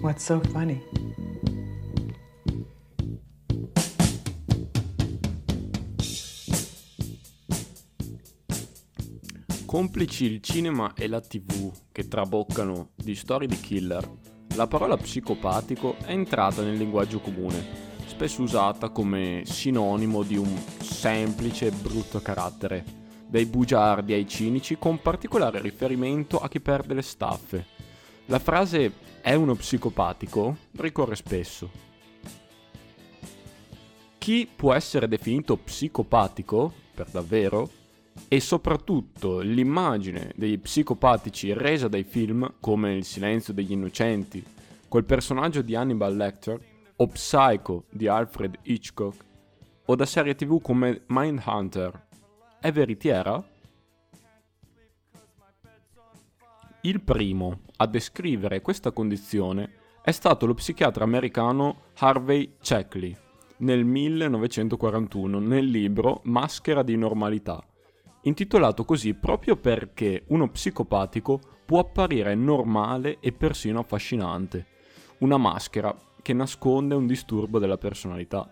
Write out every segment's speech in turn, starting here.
What's so funny? Complici il cinema e la tv che traboccano di storie di killer, la parola psicopatico è entrata nel linguaggio comune, spesso usata come sinonimo di un semplice e brutto carattere, dai bugiardi ai cinici con particolare riferimento a chi perde le staffe. La frase è uno psicopatico ricorre spesso. Chi può essere definito psicopatico, per davvero, e soprattutto l'immagine degli psicopatici resa dai film come Il silenzio degli innocenti, col personaggio di Hannibal Lecter, o Psycho di Alfred Hitchcock, o da serie tv come Mindhunter, è veritiera? Il primo a descrivere questa condizione è stato lo psichiatra americano Harvey Checkley nel 1941 nel libro Maschera di normalità intitolato così proprio perché uno psicopatico può apparire normale e persino affascinante, una maschera che nasconde un disturbo della personalità.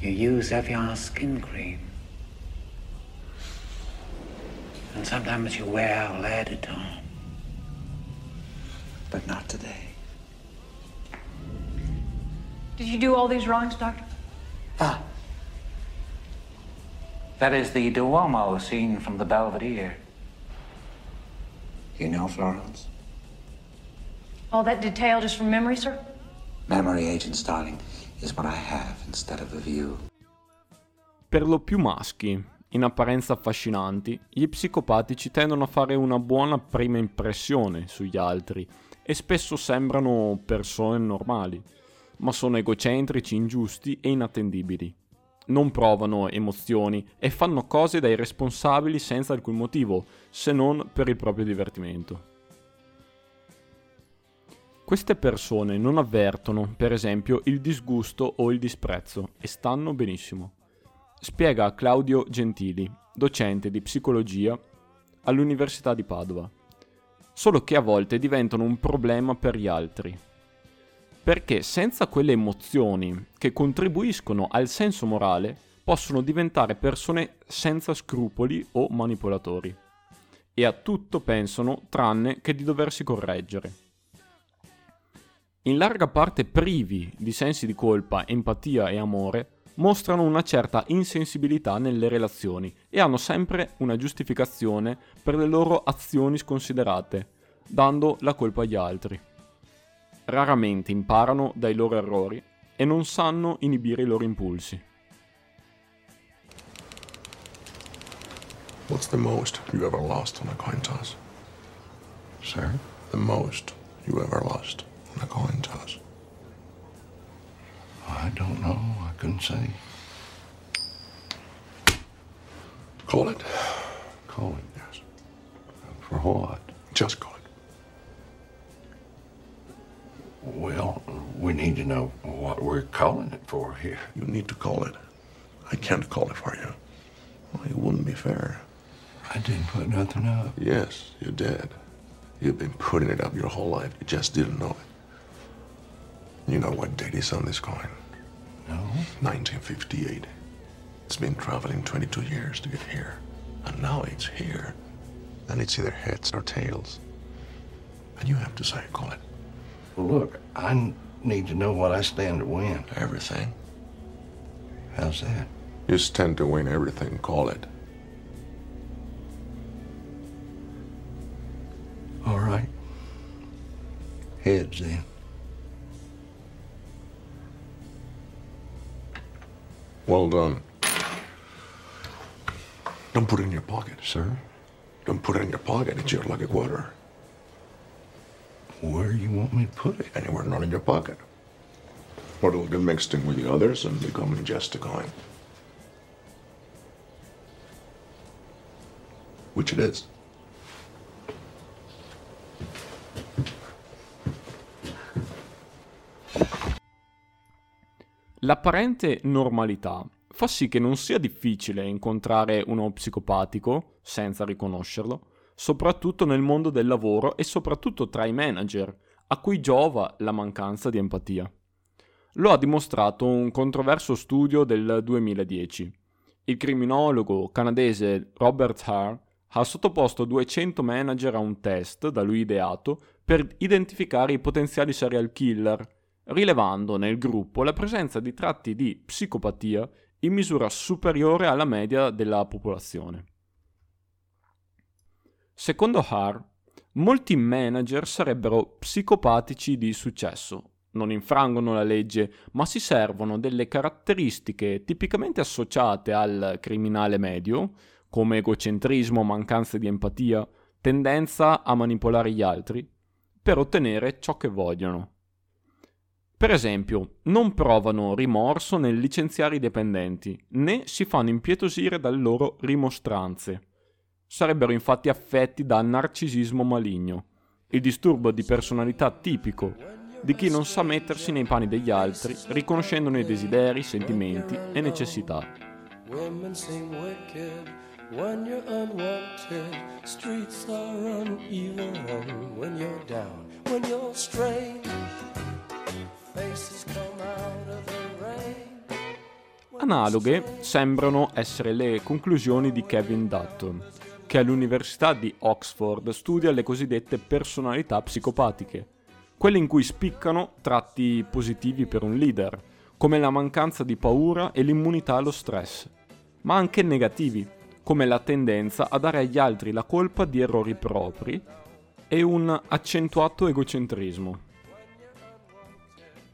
You use Evian skin cream. And sometimes you wear Ladidone. But not today. Did you do all these drawings, Doctor? Ah. That is the Duomo scene from the Belvedere. You know Florence? All that detail just from memory, sir? Memory, Agent Starling, is what I have instead of a view. Per lo più maschi, in apparenza affascinanti, gli psicopatici tendono a fare una buona prima impressione sugli altri e spesso sembrano persone normali, ma sono egocentrici, ingiusti e inattendibili non provano emozioni e fanno cose da irresponsabili senza alcun motivo, se non per il proprio divertimento. Queste persone non avvertono, per esempio, il disgusto o il disprezzo e stanno benissimo. Spiega Claudio Gentili, docente di psicologia all'Università di Padova. Solo che a volte diventano un problema per gli altri, perché senza quelle emozioni che contribuiscono al senso morale possono diventare persone senza scrupoli o manipolatori. E a tutto pensano tranne che di doversi correggere. In larga parte privi di sensi di colpa, empatia e amore, mostrano una certa insensibilità nelle relazioni e hanno sempre una giustificazione per le loro azioni sconsiderate, dando la colpa agli altri raramente imparano dai loro errori e non sanno inibire i loro impulsi. What's the most you ever lost on a coin toss? Sir? The most you ever lost a coin toss? I don't know. I couldn't say. Call it. Call it. Yes. For what? Just call it. Well, we need to know what we're calling it for here. You need to call it. I can't call it for you. Well, it wouldn't be fair. I didn't put nothing up. Yes, you did. You've been putting it up your whole life. You just didn't know it. You know what date is on this coin? No. 1958. It's been traveling 22 years to get here. And now it's here. And it's either heads or tails. And you have to say, call it. Well, look, I need to know what I stand to win. Everything. How's that? You stand to win everything, call it. All right. Heads then. Well done. Don't put it in your pocket. Sir? Don't put it in your pocket. It's your lucky quarter. Where you want me to put it? Anywhere not in your pocket. Or it'll get mixed in with the others and become just a coin. Which it is. L'apparente normalità fa sì che non sia difficile incontrare uno psicopatico senza riconoscerlo, soprattutto nel mondo del lavoro e soprattutto tra i manager, a cui giova la mancanza di empatia. Lo ha dimostrato un controverso studio del 2010. Il criminologo canadese Robert Hare ha sottoposto 200 manager a un test da lui ideato per identificare i potenziali serial killer, rilevando nel gruppo la presenza di tratti di psicopatia in misura superiore alla media della popolazione. Secondo Hare, molti manager sarebbero psicopatici di successo, non infrangono la legge, ma si servono delle caratteristiche tipicamente associate al criminale medio, come egocentrismo, mancanza di empatia, tendenza a manipolare gli altri, per ottenere ciò che vogliono. Per esempio, non provano rimorso nel licenziare i dipendenti, né si fanno impietosire dalle loro rimostranze. Sarebbero infatti affetti da narcisismo maligno, il disturbo di personalità tipico di chi non sa mettersi nei panni degli altri, riconoscendone i desideri, sentimenti e necessità. When you're unwanted. Streets are uneven when you're down, when you're strange. Analoghe sembrano essere le conclusioni di Kevin Dutton, che all'Università di Oxford studia le cosiddette personalità psicopatiche quelle in cui spiccano tratti positivi per un leader, come la mancanza di paura e l'immunità allo stress, ma anche negativi, come la tendenza a dare agli altri la colpa di errori propri e un accentuato egocentrismo.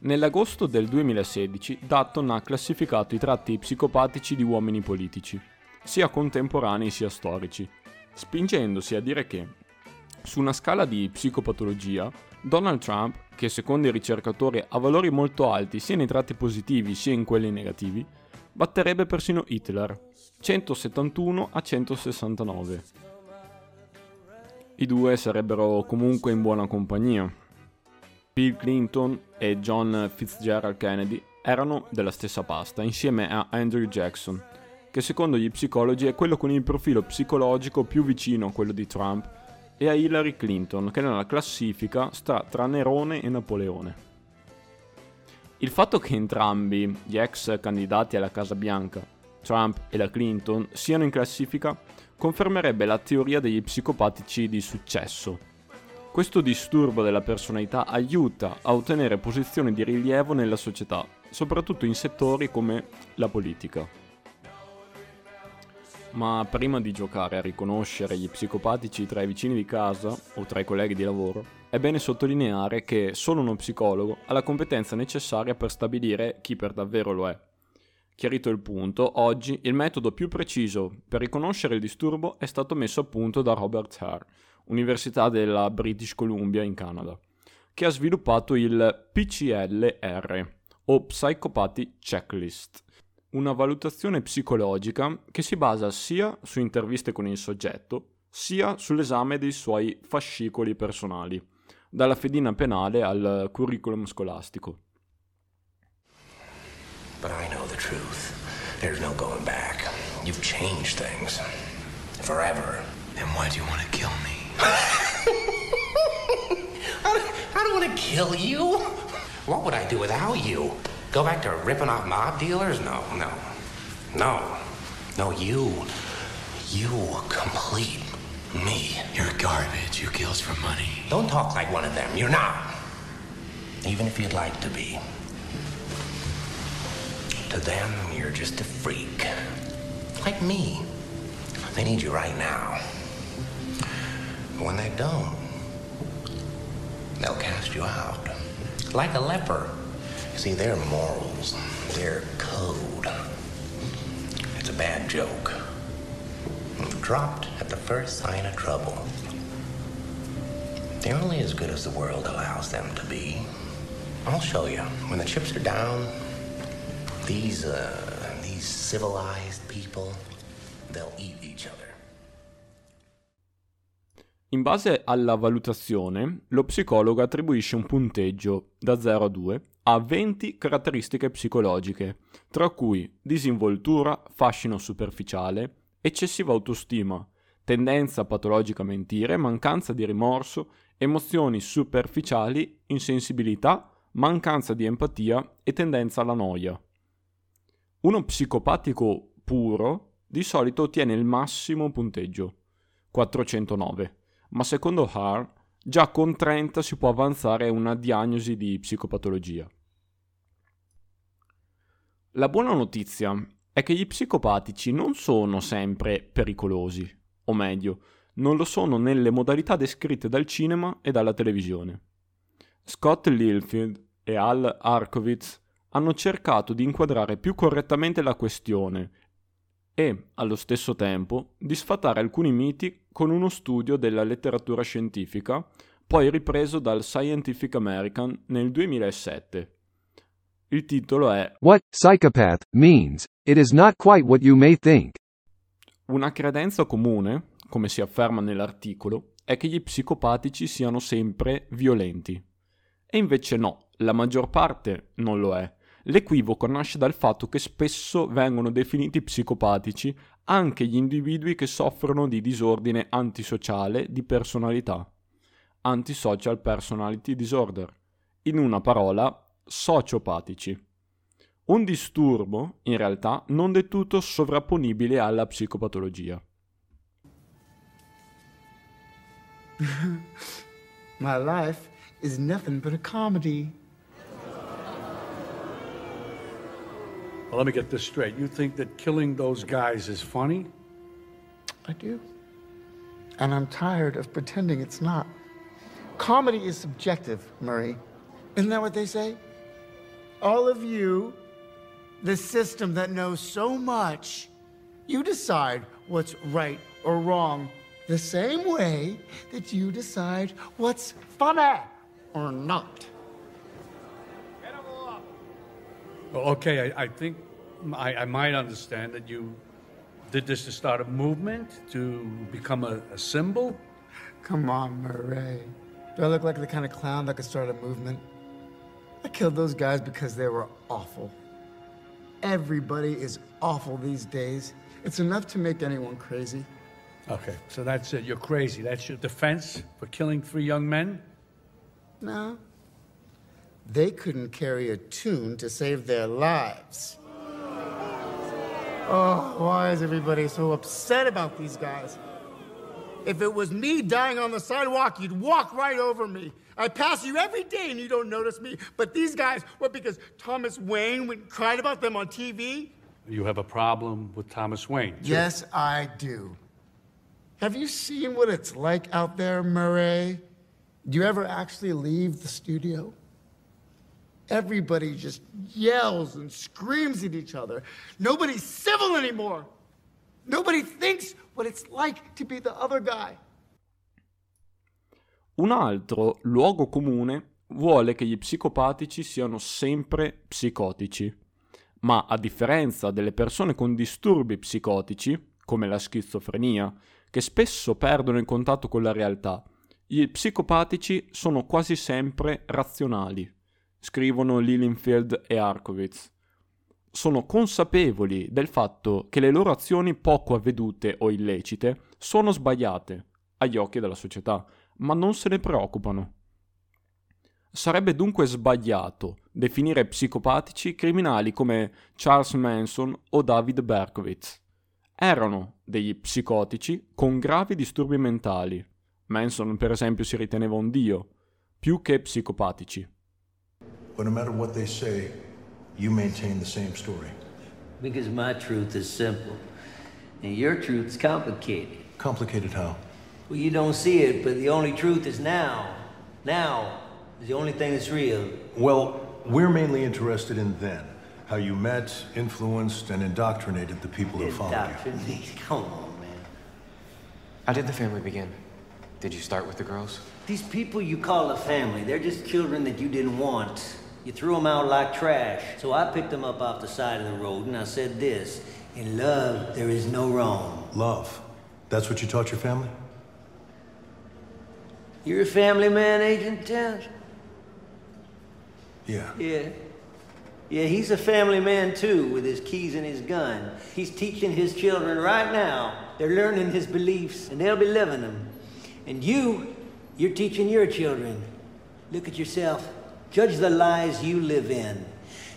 Nell'agosto del 2016 Dutton ha classificato i tratti psicopatici di uomini politici, sia contemporanei sia storici, spingendosi a dire che, su una scala di psicopatologia, Donald Trump, che secondo i ricercatori ha valori molto alti sia nei tratti positivi sia in quelli negativi, batterebbe persino Hitler, 171 a 169. I due sarebbero comunque in buona compagnia. Bill Clinton e John Fitzgerald Kennedy erano della stessa pasta, insieme a Andrew Jackson, che secondo gli psicologi è quello con il profilo psicologico più vicino a quello di Trump e a Hillary Clinton, che nella classifica sta tra Nerone e Napoleone. Il fatto che entrambi gli ex candidati alla Casa Bianca, Trump e la Clinton, siano in classifica confermerebbe la teoria degli psicopatici di successo. Questo disturbo della personalità aiuta a ottenere posizioni di rilievo nella società, soprattutto in settori come la politica. Ma prima di giocare a riconoscere gli psicopatici tra i vicini di casa o tra i colleghi di lavoro, è bene sottolineare che solo uno psicologo ha la competenza necessaria per stabilire chi per davvero lo è. Chiarito il punto, oggi il metodo più preciso per riconoscere il disturbo è stato messo a punto da Robert Hare, Università della British Columbia in Canada, che ha sviluppato il PCLR o Psychopathy Checklist una valutazione psicologica che si basa sia su interviste con il soggetto, sia sull'esame dei suoi fascicoli personali, dalla fedina penale al curriculum scolastico. But I know the truth. There's no going back. You've changed things. Forever. Then why do you want to kill me? Kill you. What would I do without you? Go back to ripping off mob dealers? No, no. No. No, you. You complete me. You're garbage. You kills for money. Don't talk like one of them. You're not. Even if you'd like to be. To them, you're just a freak. Like me. They need you right now. But when they don't, they'll cast you out. Like a leper. See, their morals, their code, it's a bad joke. Dropped at the first sign of trouble. They're only as good as the world allows them to be. I'll show you. When the chips are down, these, uh, these civilized people, they'll eat each other. In base alla valutazione, lo psicologo attribuisce un punteggio da 0 a 2 ha 20 caratteristiche psicologiche, tra cui disinvoltura, fascino superficiale, eccessiva autostima, tendenza patologica a mentire, mancanza di rimorso, emozioni superficiali, insensibilità, mancanza di empatia e tendenza alla noia. Uno psicopatico puro di solito ottiene il massimo punteggio, 409, ma secondo Haar già con 30 si può avanzare una diagnosi di psicopatologia. La buona notizia è che gli psicopatici non sono sempre pericolosi, o meglio, non lo sono nelle modalità descritte dal cinema e dalla televisione. Scott Lilfield e Al Arkovitz hanno cercato di inquadrare più correttamente la questione e, allo stesso tempo, di sfatare alcuni miti con uno studio della letteratura scientifica, poi ripreso dal Scientific American nel 2007. Il titolo è What psychopath means, it is not quite what you may think. Una credenza comune, come si afferma nell'articolo, è che gli psicopatici siano sempre violenti. E invece no, la maggior parte non lo è. L'equivoco nasce dal fatto che spesso vengono definiti psicopatici anche gli individui che soffrono di disordine antisociale di personalità, antisocial personality disorder, in una parola, sociopatici. Un disturbo, in realtà, non del tutto sovrapponibile alla psicopatologia. My life is nothing but a comedy. Well, let me get this straight. You think that killing those guys is funny? I do. And I'm tired of pretending it's not. Comedy is subjective, Murray. Isn't that what they say? All of you, the system that knows so much, you decide what's right or wrong the same way that you decide what's funny or not. Well, okay, I, I think I, I might understand that you did this to start a movement, to become a, a symbol. Come on, Murray. Do I look like the kind of clown that could start a movement? I killed those guys because they were awful. Everybody is awful these days. It's enough to make anyone crazy. Okay, so that's it. You're crazy. That's your defense for killing three young men? No. They couldn't carry a tune to save their lives. Oh, why is everybody so upset about these guys? If it was me dying on the sidewalk, you'd walk right over me. I pass you every day and you don't notice me. But these guys, what, because Thomas Wayne went cried about them on TV? You have a problem with Thomas Wayne? too. Yes, I do. Have you seen what it's like out there, Murray? Do you ever actually leave the studio? Everybody just yells and screams at each other. Nobody's civil anymore. Nobody thinks what it's like to be the other guy. Un altro luogo comune vuole che gli psicopatici siano sempre psicotici, ma a differenza delle persone con disturbi psicotici, come la schizofrenia, che spesso perdono il contatto con la realtà, gli psicopatici sono quasi sempre razionali, scrivono Lilienfeld e Arkovitz. Sono consapevoli del fatto che le loro azioni poco avvedute o illecite sono sbagliate agli occhi della società, ma non se ne preoccupano. Sarebbe dunque sbagliato definire psicopatici criminali come Charles Manson o David Berkowitz. Erano degli psicotici con gravi disturbi mentali. Manson, per esempio, si riteneva un dio, più che psicopatici. But no matter what they say, you maintain the same story. Because my truth is simple, and your truth's complicated. Complicated how? Well, you don't see it, but the only truth is now. Now is the only thing that's real. Well, we're mainly interested in then. How you met, influenced, and indoctrinated the people who followed you. Indoctrinate. Come on, man. How did the family begin? Did you start with the girls? These people you call a family, they're just children that you didn't want. You threw them out like trash. So I picked them up off the side of the road and I said this In love, there is no wrong. Love. That's what you taught your family? You're a family man, Agent Towns? Yeah. Yeah. Yeah, he's a family man too, with his keys and his gun. He's teaching his children right now. They're learning his beliefs, and they'll be living them. And you, you're teaching your children. Look at yourself. Judge the lies you live in.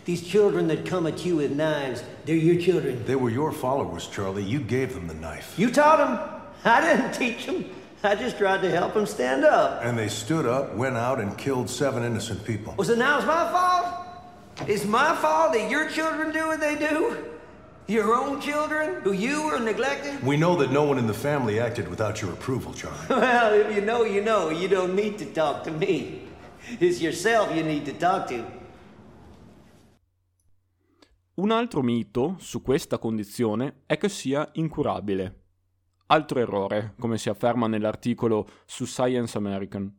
These children that come at you with knives, they're your children. They were your followers, Charlie. You gave them the knife. You taught them. I didn't teach them. I just tried to help them stand up. And they stood up, went out, and killed seven innocent people. Oh, Was it now it's my fault? It's my fault that your children do what they do? Your own children, who you were neglecting? We know that no one in the family acted without your approval, Charlie. Well, if you know, you know. You don't need to talk to me. It's yourself you need to talk to. Un altro mito su questa condizione è che sia incurabile. Altro errore, come si afferma nell'articolo su Science American.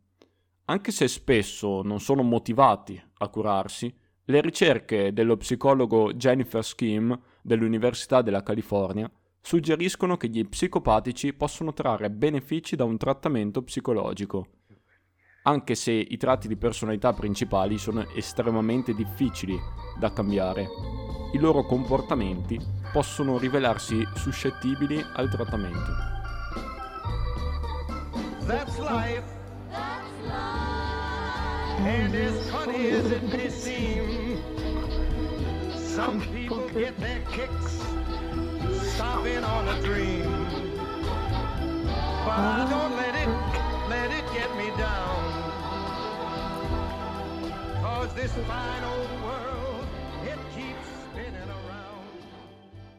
Anche se spesso non sono motivati a curarsi, le ricerche dello psicologo Jennifer Skim dell'Università della California suggeriscono che gli psicopatici possono trarre benefici da un trattamento psicologico, anche se i tratti di personalità principali sono estremamente difficili da cambiare. I loro comportamenti possono rivelarsi suscettibili al trattamento. That's life. And as funny as it may seem, some people get their kicks stomping on a dream. But don't let it, let it get me down. this fine old world.